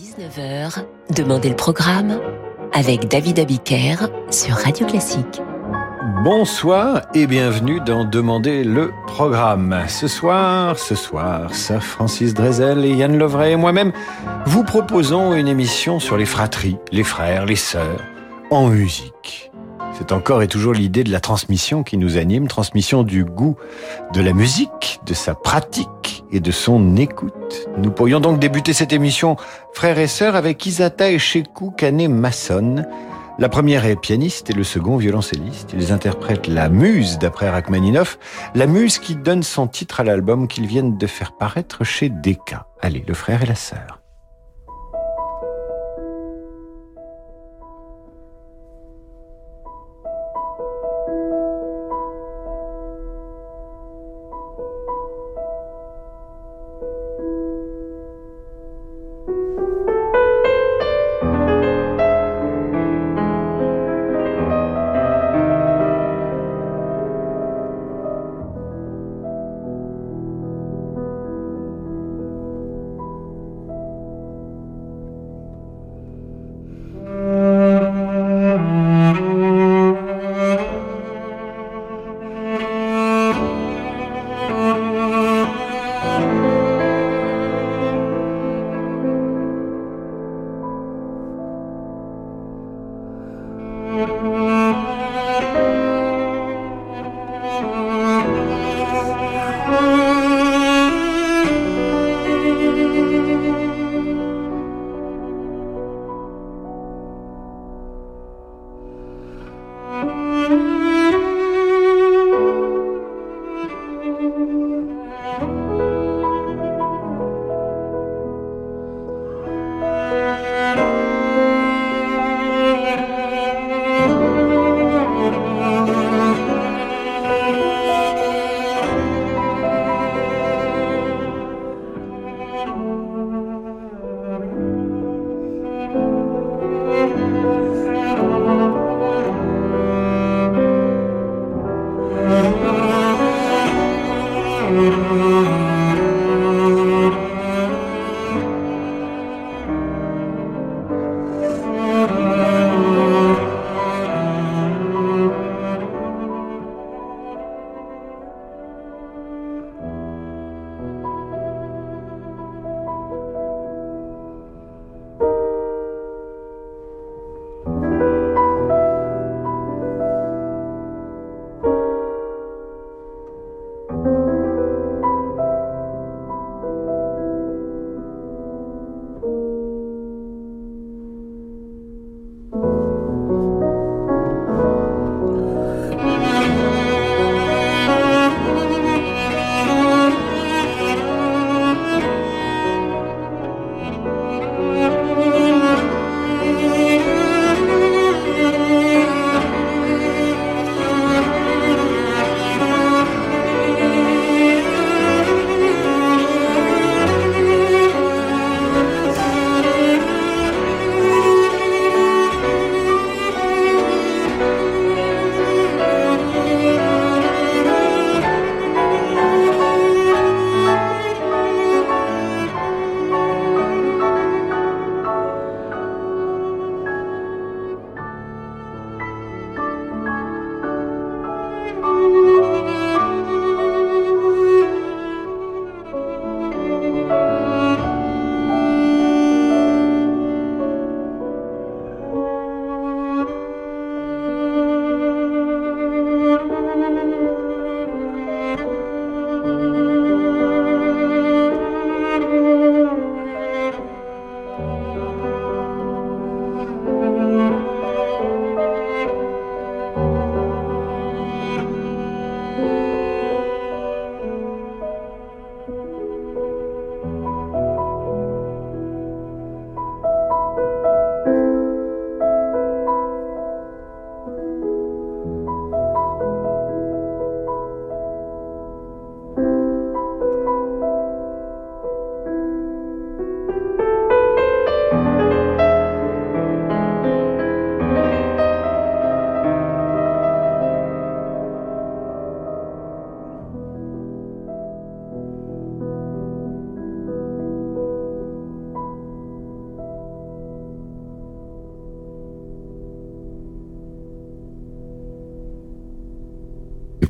19h, Demandez le programme avec David Abiker sur Radio Classique. Bonsoir et bienvenue dans Demandez le programme. Ce soir, ce soir, Sir Francis Drezel et Yann Lovray et moi-même vous proposons une émission sur les fratries, les frères, les sœurs, en musique. C'est encore et toujours l'idée de la transmission qui nous anime, transmission du goût de la musique, de sa pratique et de son écoute. Nous pourrions donc débuter cette émission frères et sœurs avec Isata et Shekou Kane Masson. La première est pianiste et le second violoncelliste. Ils interprètent La Muse d'après Rachmaninoff, la Muse qui donne son titre à l'album qu'ils viennent de faire paraître chez Decca. Allez, le frère et la sœur.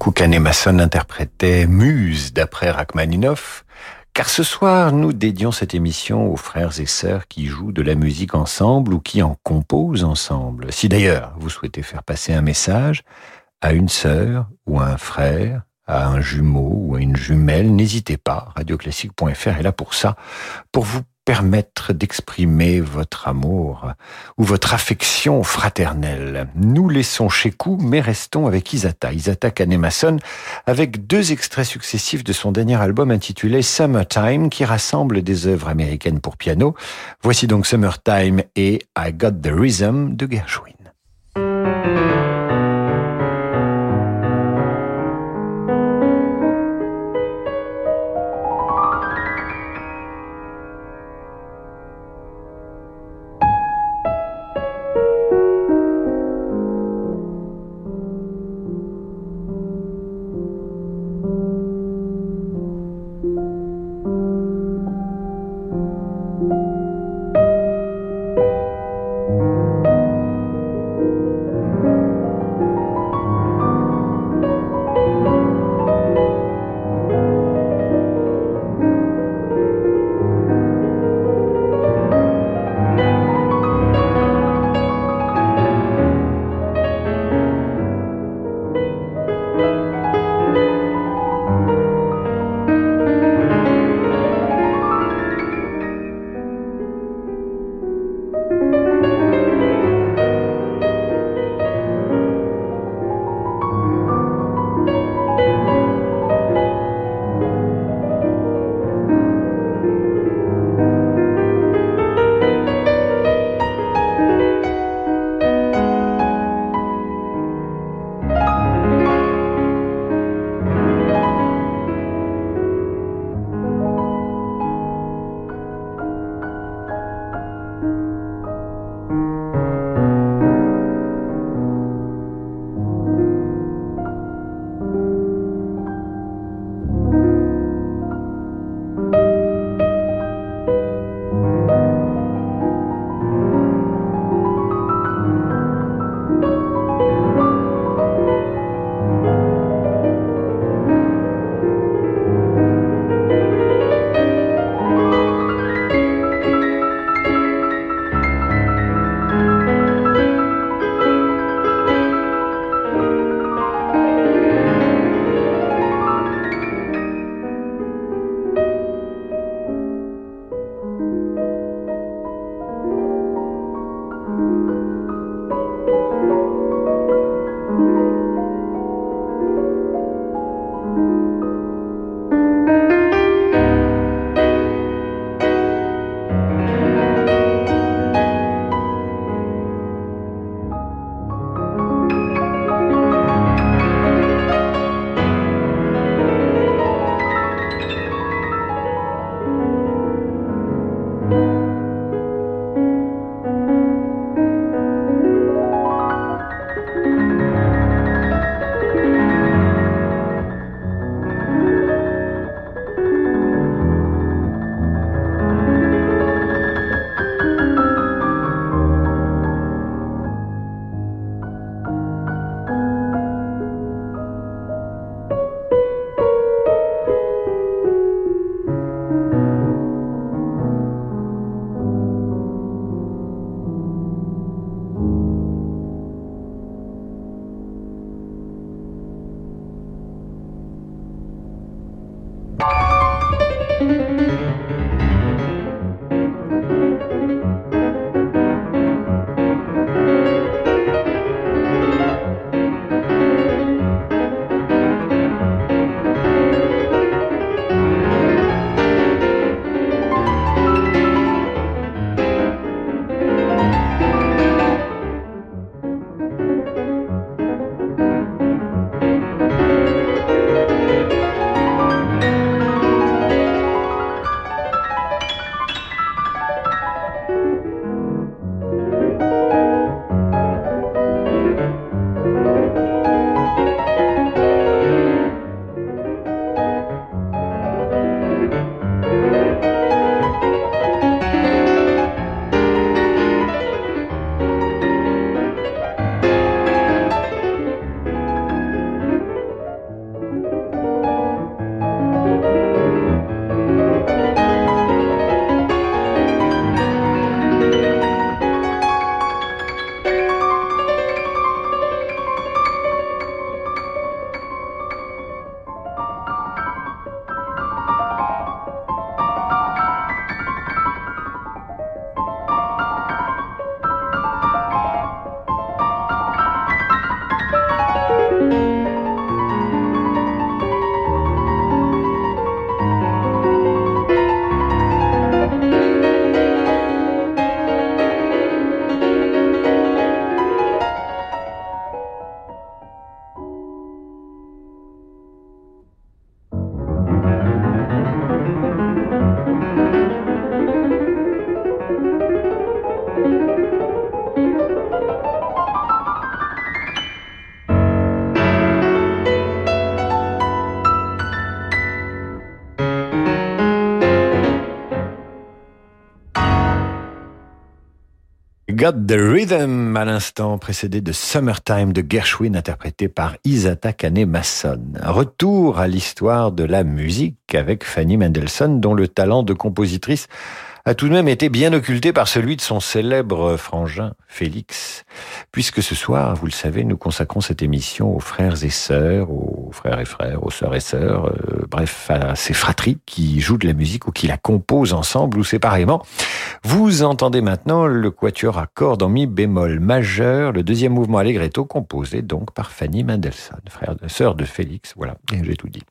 Coup, Mason interprétait Muse d'après Rachmaninoff, car ce soir, nous dédions cette émission aux frères et sœurs qui jouent de la musique ensemble ou qui en composent ensemble. Si d'ailleurs vous souhaitez faire passer un message à une sœur ou à un frère, à un jumeau ou à une jumelle, n'hésitez pas. Radioclassique.fr est là pour ça, pour vous permettre d'exprimer votre amour ou votre affection fraternelle. Nous laissons chez Kou, mais restons avec Isata. Isata Kanemason, avec deux extraits successifs de son dernier album intitulé Summertime, qui rassemble des œuvres américaines pour piano. Voici donc Summertime et I Got the Rhythm de Gershwin. Got the Rhythm à l'instant précédé de Summertime de Gershwin interprété par Isata Kane-Masson. Retour à l'histoire de la musique avec Fanny Mendelssohn dont le talent de compositrice a tout de même été bien occulté par celui de son célèbre frangin Félix. Puisque ce soir, vous le savez, nous consacrons cette émission aux frères et sœurs, aux frères et frères, aux sœurs et sœurs, euh, bref, à ces fratries qui jouent de la musique ou qui la composent ensemble ou séparément. Vous entendez maintenant le quatuor à cordes en mi bémol majeur, le deuxième mouvement allegretto composé donc par Fanny Mendelssohn, frère, sœur de Félix. Voilà, j'ai tout dit.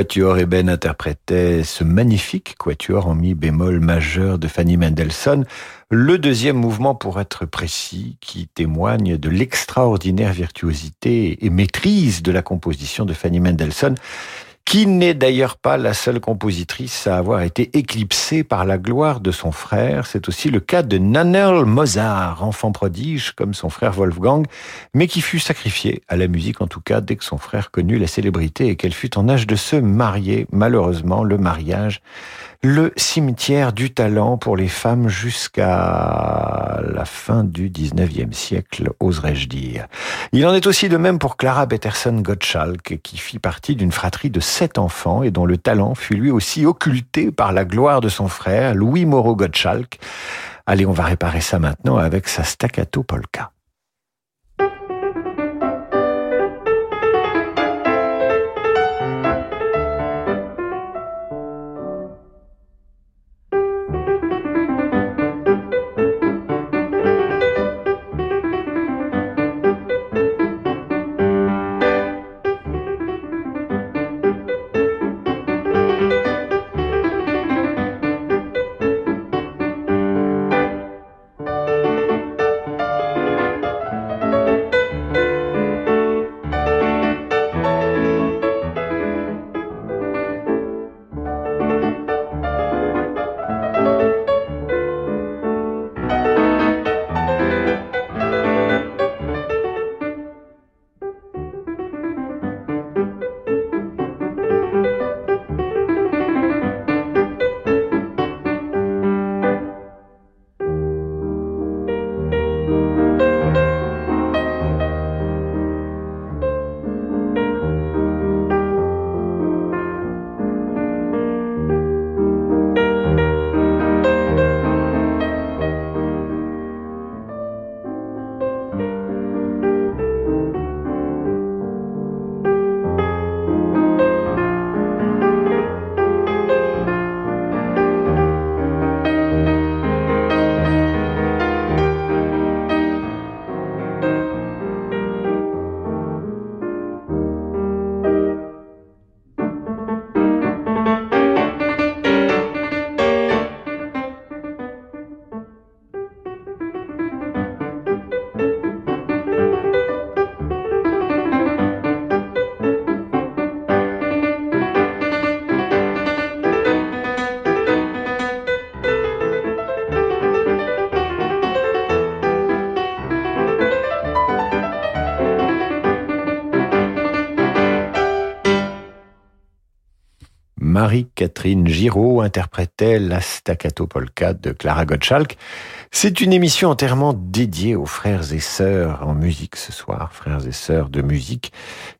Quatuor Eben interprétait ce magnifique quatuor en mi bémol majeur de Fanny Mendelssohn, le deuxième mouvement pour être précis, qui témoigne de l'extraordinaire virtuosité et maîtrise de la composition de Fanny Mendelssohn, qui n'est d'ailleurs pas la seule compositrice à avoir été éclipsée par la gloire de son frère. C'est aussi le cas de Nannerl Mozart, enfant prodige comme son frère Wolfgang, mais qui fut sacrifié à la musique en tout cas dès que son frère connut la célébrité et qu'elle fut en âge de se marier. Malheureusement, le mariage le cimetière du talent pour les femmes jusqu'à la fin du 19e siècle, oserais-je dire. Il en est aussi de même pour Clara Peterson Gottschalk, qui fit partie d'une fratrie de sept enfants et dont le talent fut lui aussi occulté par la gloire de son frère, Louis Moreau Gottschalk. Allez, on va réparer ça maintenant avec sa staccato polka. Marie-Catherine Giraud interprétait la staccato polka de Clara Gottschalk. C'est une émission entièrement dédiée aux frères et sœurs en musique ce soir, frères et sœurs de musique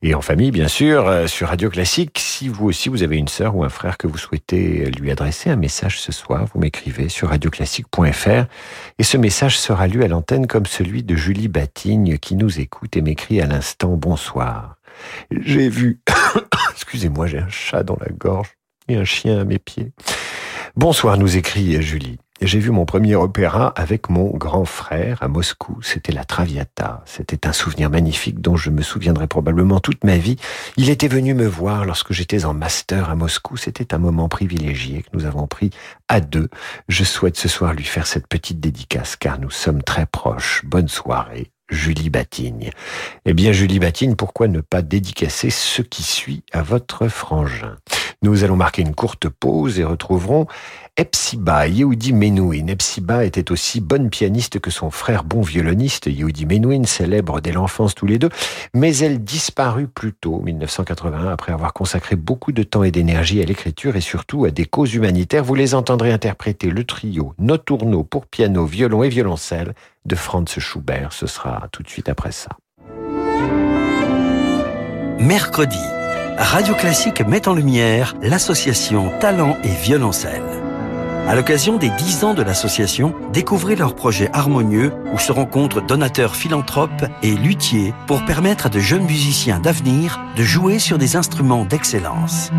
et en famille bien sûr, euh, sur Radio Classique. Si vous aussi vous avez une sœur ou un frère que vous souhaitez lui adresser un message ce soir, vous m'écrivez sur radioclassique.fr et ce message sera lu à l'antenne comme celui de Julie Batigne qui nous écoute et m'écrit à l'instant bonsoir. J'ai vu, excusez-moi, j'ai un chat dans la gorge un chien à mes pieds. Bonsoir, nous écrit Julie. J'ai vu mon premier opéra avec mon grand frère à Moscou. C'était la Traviata. C'était un souvenir magnifique dont je me souviendrai probablement toute ma vie. Il était venu me voir lorsque j'étais en master à Moscou. C'était un moment privilégié que nous avons pris à deux. Je souhaite ce soir lui faire cette petite dédicace car nous sommes très proches. Bonne soirée. Julie Batigne. Eh bien, Julie Batigne, pourquoi ne pas dédicacer ce qui suit à votre frangin? Nous allons marquer une courte pause et retrouverons Epsiba, Yehudi Menuhin. Epsiba était aussi bonne pianiste que son frère bon violoniste, Yehudi Menuhin, célèbre dès l'enfance tous les deux, mais elle disparut plus tôt, 1981, après avoir consacré beaucoup de temps et d'énergie à l'écriture et surtout à des causes humanitaires. Vous les entendrez interpréter le trio Noturno pour piano, violon et violoncelle de Franz Schubert. Ce sera tout de suite après ça. Mercredi, Radio Classique met en lumière l'association Talent et Violoncelle. À l'occasion des 10 ans de l'association, découvrez leur projet harmonieux où se rencontrent donateurs philanthropes et luthiers pour permettre à de jeunes musiciens d'avenir de jouer sur des instruments d'excellence.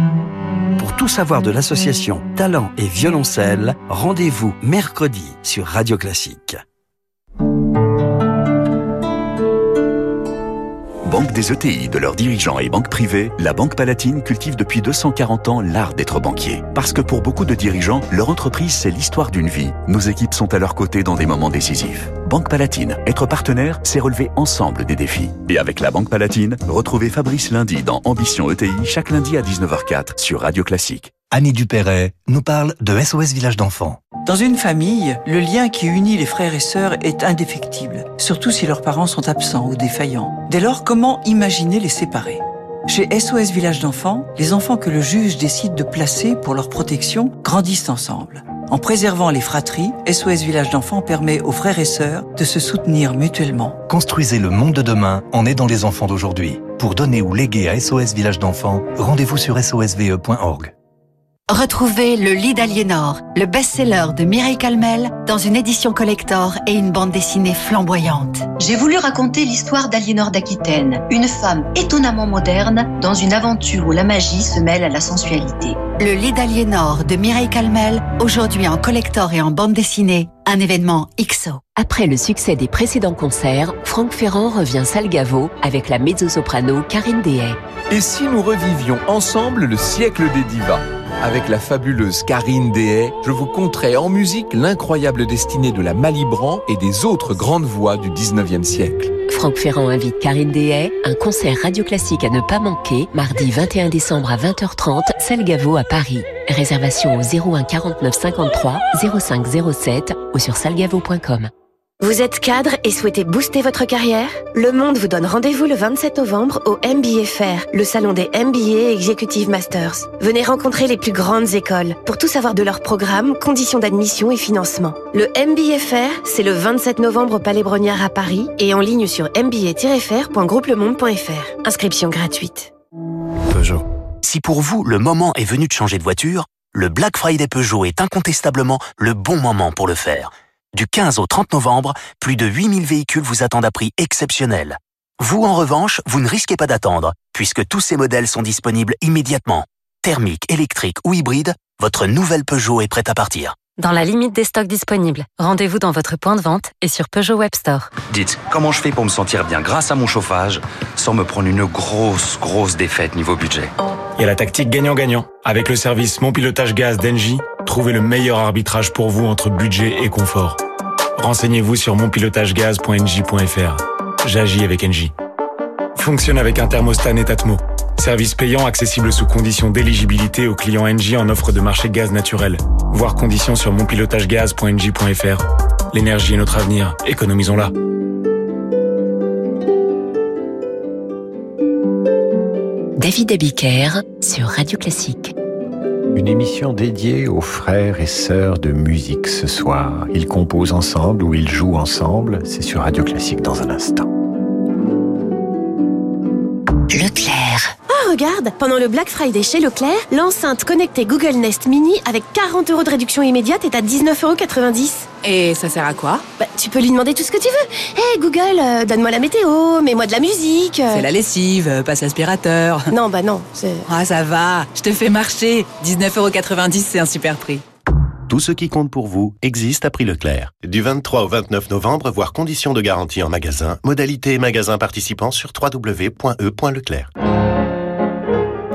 Pour tout savoir de l'association Talent et Violoncelle, rendez-vous mercredi sur Radio Classique. Banque des ETI, de leurs dirigeants et banques privées, la Banque Palatine cultive depuis 240 ans l'art d'être banquier. Parce que pour beaucoup de dirigeants, leur entreprise, c'est l'histoire d'une vie. Nos équipes sont à leur côté dans des moments décisifs. Banque Palatine, être partenaire, c'est relever ensemble des défis. Et avec la Banque Palatine, retrouvez Fabrice lundi dans Ambition ETI, chaque lundi à 19h04 sur Radio Classique. Annie Dupéret nous parle de SOS Village d'enfants. Dans une famille, le lien qui unit les frères et sœurs est indéfectible, surtout si leurs parents sont absents ou défaillants. Dès lors, comment imaginer les séparer? Chez SOS Village d'enfants, les enfants que le juge décide de placer pour leur protection grandissent ensemble. En préservant les fratries, SOS Village d'enfants permet aux frères et sœurs de se soutenir mutuellement. Construisez le monde de demain en aidant les enfants d'aujourd'hui. Pour donner ou léguer à SOS Village d'enfants, rendez-vous sur sosve.org. Retrouvez Le Lit d'Aliénor, le best-seller de Mireille Calmel, dans une édition collector et une bande dessinée flamboyante. J'ai voulu raconter l'histoire d'Aliénor d'Aquitaine, une femme étonnamment moderne dans une aventure où la magie se mêle à la sensualité. Le Lit d'Aliénor de Mireille Calmel, aujourd'hui en collector et en bande dessinée, un événement XO. Après le succès des précédents concerts, Franck Ferrand revient Salgavo avec la mezzo-soprano Karine Dehay. Et si nous revivions ensemble le siècle des divas? Avec la fabuleuse Karine Dehay, je vous conterai en musique l'incroyable destinée de la Malibran et des autres grandes voix du 19e siècle. Franck Ferrand invite Karine Dehay, un concert radio classique à ne pas manquer, mardi 21 décembre à 20h30, Salgavo à Paris. Réservation au 01 49 53 05 07 ou sur salgavo.com. Vous êtes cadre et souhaitez booster votre carrière? Le Monde vous donne rendez-vous le 27 novembre au MBA Fair, le salon des MBA Executive Masters. Venez rencontrer les plus grandes écoles pour tout savoir de leurs programmes, conditions d'admission et financement. Le MBA Fair, c'est le 27 novembre au Palais Brognard à Paris et en ligne sur mba-fair.groupelemonde.fr. Inscription gratuite. Peugeot. Si pour vous, le moment est venu de changer de voiture, le Black Friday Peugeot est incontestablement le bon moment pour le faire. Du 15 au 30 novembre, plus de 8000 véhicules vous attendent à prix exceptionnel. Vous, en revanche, vous ne risquez pas d'attendre, puisque tous ces modèles sont disponibles immédiatement. Thermique, électrique ou hybride, votre nouvelle Peugeot est prête à partir. Dans la limite des stocks disponibles, rendez-vous dans votre point de vente et sur Peugeot Web Store. Dites, comment je fais pour me sentir bien grâce à mon chauffage, sans me prendre une grosse, grosse défaite niveau budget? A la tactique gagnant-gagnant. Avec le service Mon Pilotage Gaz d'Engie, trouvez le meilleur arbitrage pour vous entre budget et confort. Renseignez-vous sur monpilotagegaz.engie.fr. J'agis avec Engie. Fonctionne avec un thermostat Netatmo. Service payant accessible sous conditions d'éligibilité aux clients Engie en offre de marché gaz naturel. Voir conditions sur monpilotagegaz.engie.fr. L'énergie est notre avenir, économisons-la. David Abiker sur Radio Classique. Une émission dédiée aux frères et sœurs de musique ce soir. Ils composent ensemble ou ils jouent ensemble. C'est sur Radio Classique dans un instant. Regarde, pendant le Black Friday chez Leclerc, l'enceinte connectée Google Nest Mini avec 40 euros de réduction immédiate est à 19,90 euros. Et ça sert à quoi? Bah, Tu peux lui demander tout ce que tu veux. Hé hey, Google, euh, donne-moi la météo, mets-moi de la musique. euh. C'est la lessive, euh, passe aspirateur. Non, bah non. c'est- Ah, ça va, je te fais marcher. 19,90€, c'est un super prix. Tout ce qui compte pour vous existe à prix Leclerc. Du 23 au 29 novembre, voir conditions de garantie en magasin, modalité et magasin participants sur www.e.leclerc.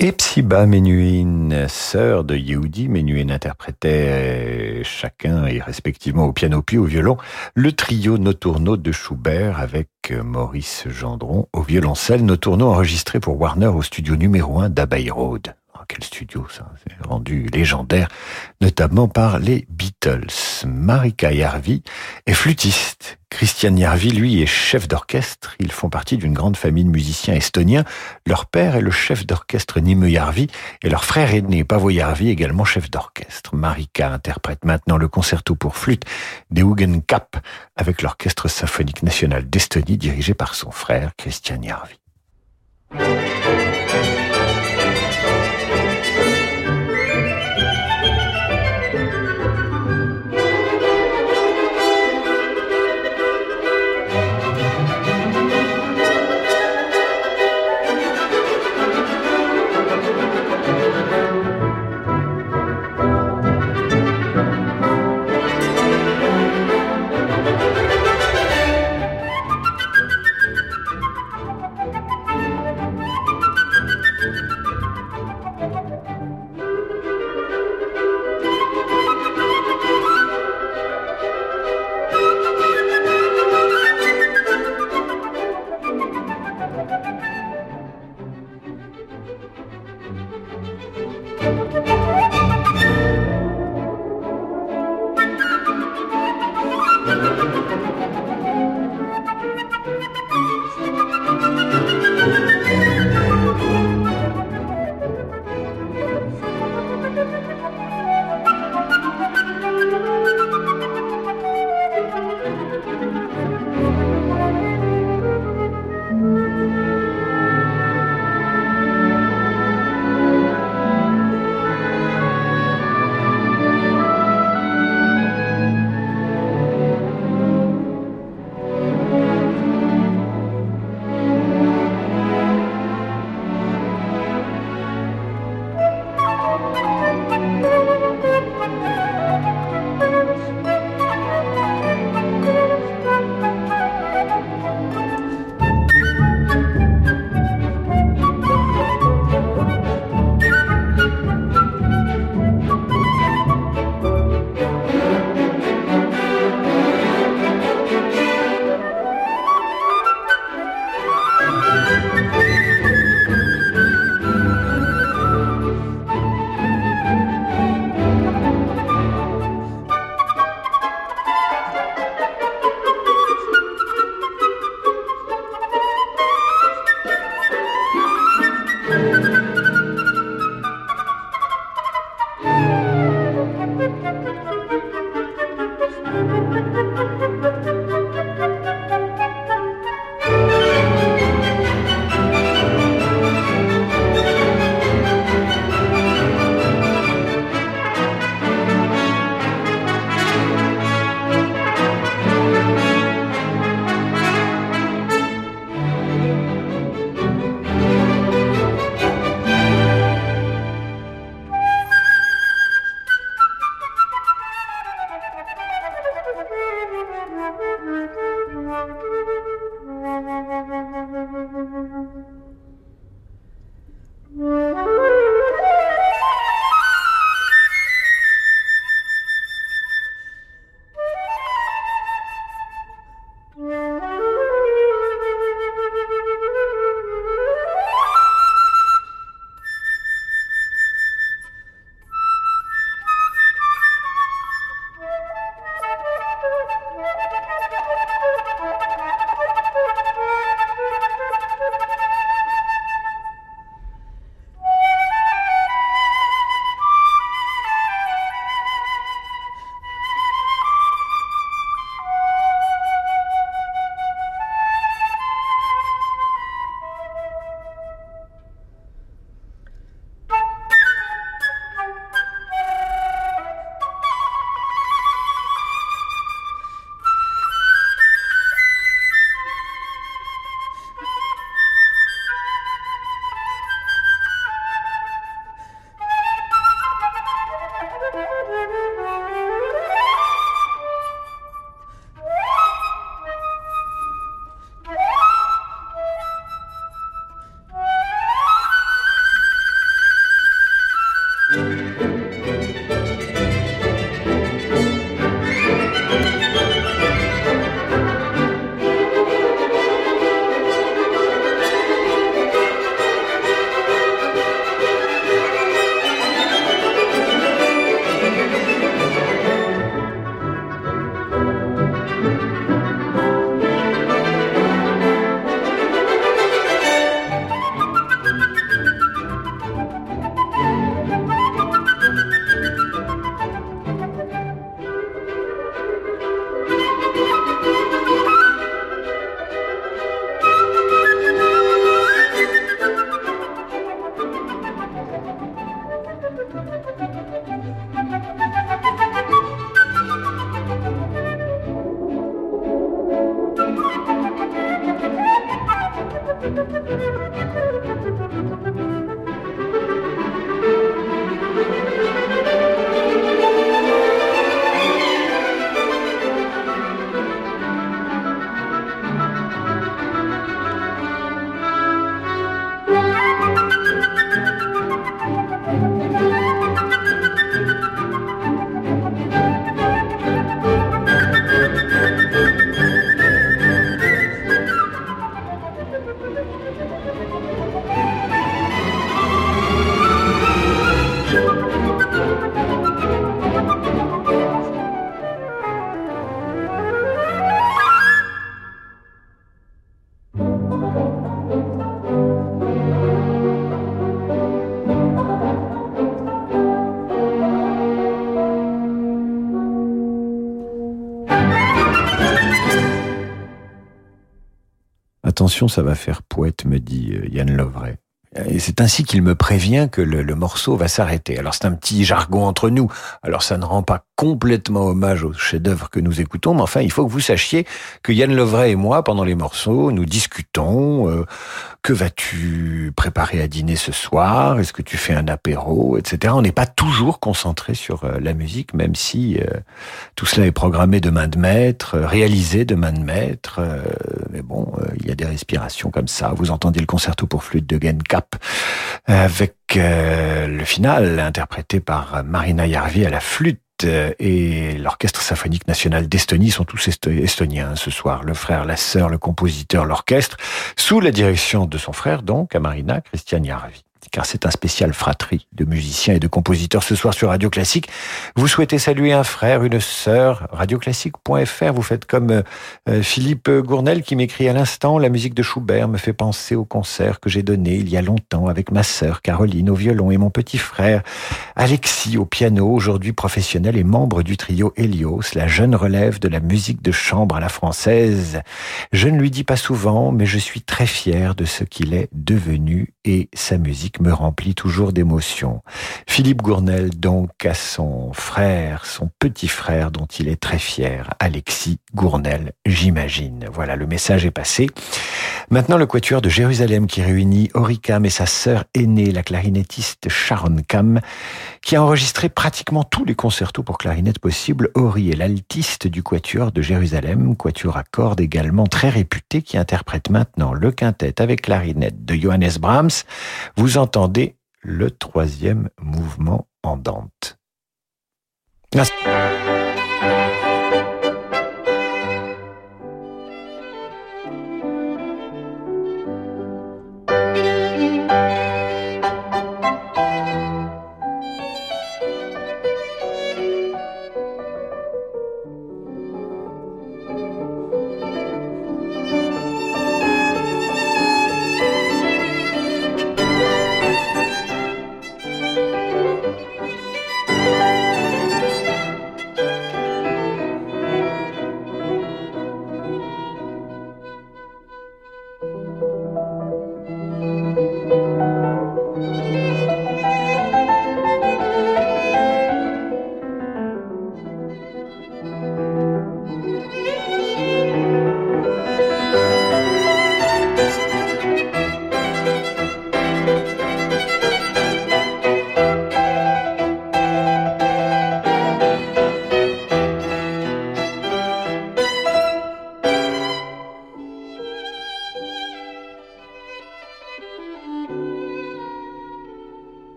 Epsiba Menuhin, sœur de Yehudi Menuhin, interprétait chacun et respectivement au piano puis au violon le trio Notourno de Schubert avec Maurice Gendron au violoncelle. Notourno enregistré pour Warner au studio numéro 1 d'Abbey Road quel studio ça C'est rendu légendaire, notamment par les Beatles. Marika Yarvi est flûtiste. Christian Yarvi, lui, est chef d'orchestre. Ils font partie d'une grande famille de musiciens estoniens. Leur père est le chef d'orchestre Nimue Yarvi et leur frère aîné, Pavo Yarvi, également chef d'orchestre. Marika interprète maintenant le concerto pour flûte des Hugen Kap avec l'Orchestre symphonique national d'Estonie dirigé par son frère Christian Yarvi. Ça va faire poète, me dit euh, Yann Lovray. C'est ainsi qu'il me prévient que le, morceau va s'arrêter. Alors c'est un petit jargon entre nous. Alors ça ne rend pas complètement hommage au chef-d'œuvre que nous écoutons, mais enfin il faut que vous sachiez que Yann Lovray et moi, pendant les morceaux, nous discutons. Euh, que vas-tu préparer à dîner ce soir? Est-ce que tu fais un apéro, etc. On n'est pas toujours concentré sur euh, la musique, même si euh, tout cela est programmé de main de maître, réalisé de main de maître. mais bon, il y a des respirations comme ça. Vous entendez le concerto pour flûte de Avec le final interprété par Marina Yarvi à la flûte et l'Orchestre symphonique national d'Estonie sont tous estoniens ce soir. Le frère, la sœur, le compositeur, l'orchestre, sous la direction de son frère, donc, à Marina Christian Yarvi car c'est un spécial fratrie de musiciens et de compositeurs ce soir sur Radio Classique. Vous souhaitez saluer un frère, une sœur, radioclassique.fr. Vous faites comme euh, euh, Philippe Gournel qui m'écrit à l'instant, la musique de Schubert me fait penser au concert que j'ai donné il y a longtemps avec ma sœur Caroline au violon et mon petit frère Alexis au piano, aujourd'hui professionnel et membre du trio Helios, la jeune relève de la musique de chambre à la française. Je ne lui dis pas souvent, mais je suis très fier de ce qu'il est devenu et sa musique me remplit toujours d'émotion. Philippe Gournel donc à son frère, son petit frère dont il est très fier, Alexis Gournel, j'imagine. Voilà, le message est passé. Maintenant, le quatuor de Jérusalem qui réunit Oricam et sa sœur aînée, la clarinettiste Sharon Kam, qui a enregistré pratiquement tous les concertos pour clarinette possibles. Ori est l'altiste du quatuor de Jérusalem, quatuor à cordes également très réputé, qui interprète maintenant le quintet avec clarinette de Johannes Brahms. Vous entendez le troisième mouvement en dante.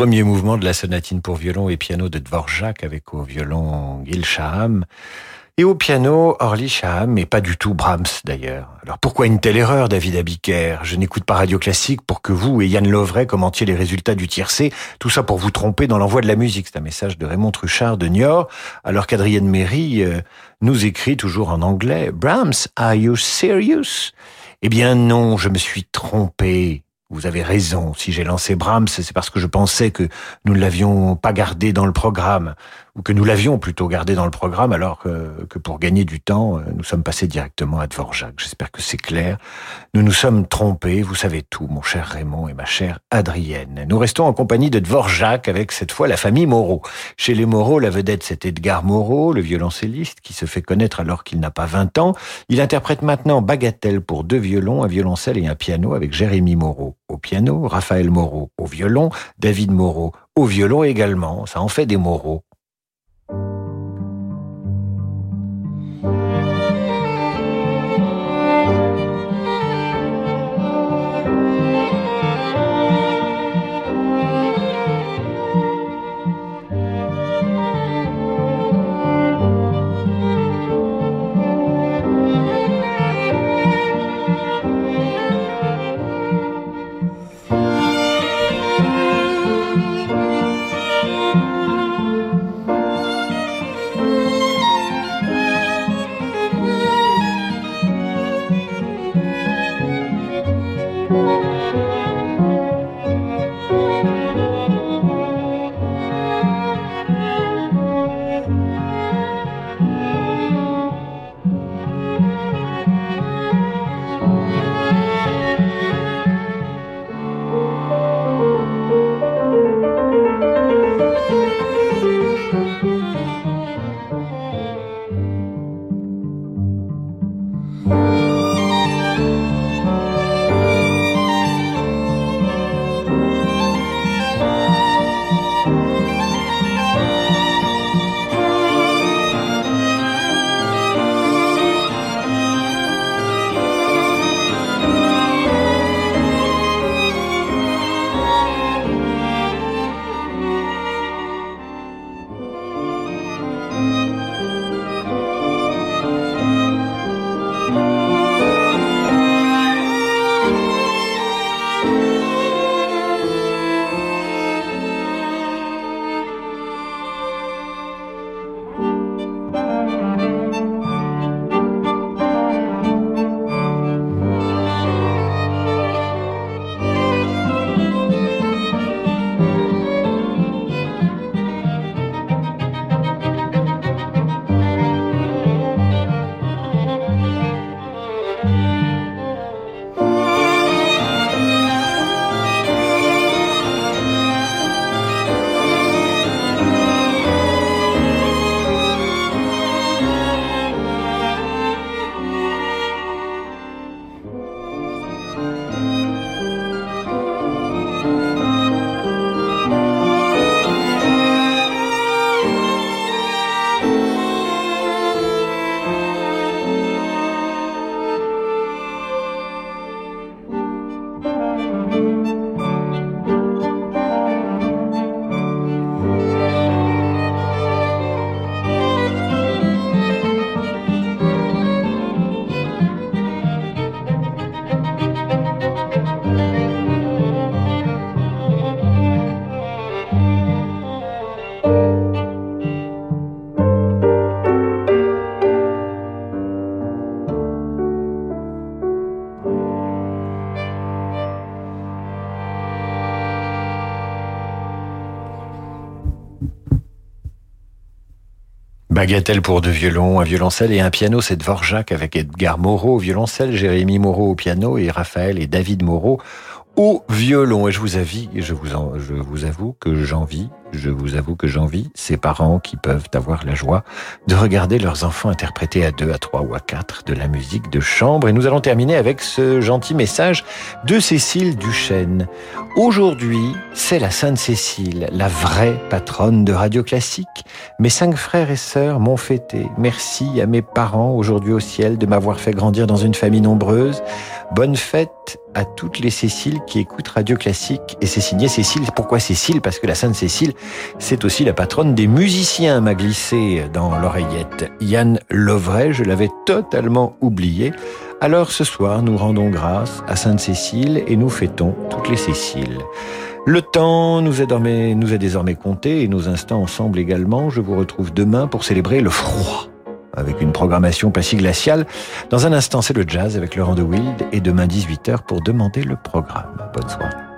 Premier mouvement de la sonatine pour violon et piano de Dvorak avec au violon Gil Shaham et au piano Orly Shaham, mais pas du tout Brahms d'ailleurs. Alors pourquoi une telle erreur, David Abiker? Je n'écoute pas Radio Classique pour que vous et Yann Lovray commentiez les résultats du tiercé, tout ça pour vous tromper dans l'envoi de la musique. C'est un message de Raymond Truchard de Niort, alors qu'Adrienne Méry euh, nous écrit toujours en anglais Brahms, are you serious? Eh bien non, je me suis trompé. Vous avez raison. Si j'ai lancé Brahms, c'est parce que je pensais que nous ne l'avions pas gardé dans le programme ou que nous l'avions plutôt gardé dans le programme, alors que, pour gagner du temps, euh, nous sommes passés directement à Dvorak. J'espère que c'est clair. Nous nous sommes trompés, vous savez tout, mon cher Raymond et ma chère Adrienne. Nous restons en compagnie de Dvorak avec cette fois la famille Moreau. Chez les Moreau, la vedette c'est Edgar Moreau, le violoncelliste qui se fait connaître alors qu'il n'a pas 20 ans. Il interprète maintenant Bagatelle pour deux violons, un violoncelle et un piano avec Jérémy Moreau au piano, Raphaël Moreau au violon, David Moreau au violon également. Ça en fait des Moreau. Bagatelle pour deux violons, un violoncelle et un piano, c'est Dvorak avec Edgar Moreau au violoncelle, Jérémy Moreau au piano et Raphaël et David Moreau au violon. Et je vous avoue, je vous, je vous avoue que j'envie je vous avoue que j'envie ces parents qui peuvent avoir la joie de regarder leurs enfants interpréter à deux, à trois ou à quatre de la musique de chambre. Et nous allons terminer avec ce gentil message de Cécile Duchesne. Aujourd'hui, c'est la Sainte Cécile, la vraie patronne de Radio Classique. Mes cinq frères et sœurs m'ont fêté. Merci à mes parents aujourd'hui au ciel de m'avoir fait grandir dans une famille nombreuse. Bonne fête à toutes les Céciles qui écoutent Radio Classique. Et c'est signé Cécile. Pourquoi Cécile? Parce que la Sainte Cécile, c'est aussi la patronne des musiciens, m'a glissé dans l'oreillette. Yann Lovray, je l'avais totalement oublié. Alors ce soir, nous rendons grâce à Sainte Cécile et nous fêtons toutes les Céciles. Le temps nous est, désormais, nous est désormais compté et nos instants ensemble également. Je vous retrouve demain pour célébrer le froid avec une programmation pas si glaciale. Dans un instant, c'est le jazz avec Laurent de Wild et demain 18h pour demander le programme. Bonne soirée.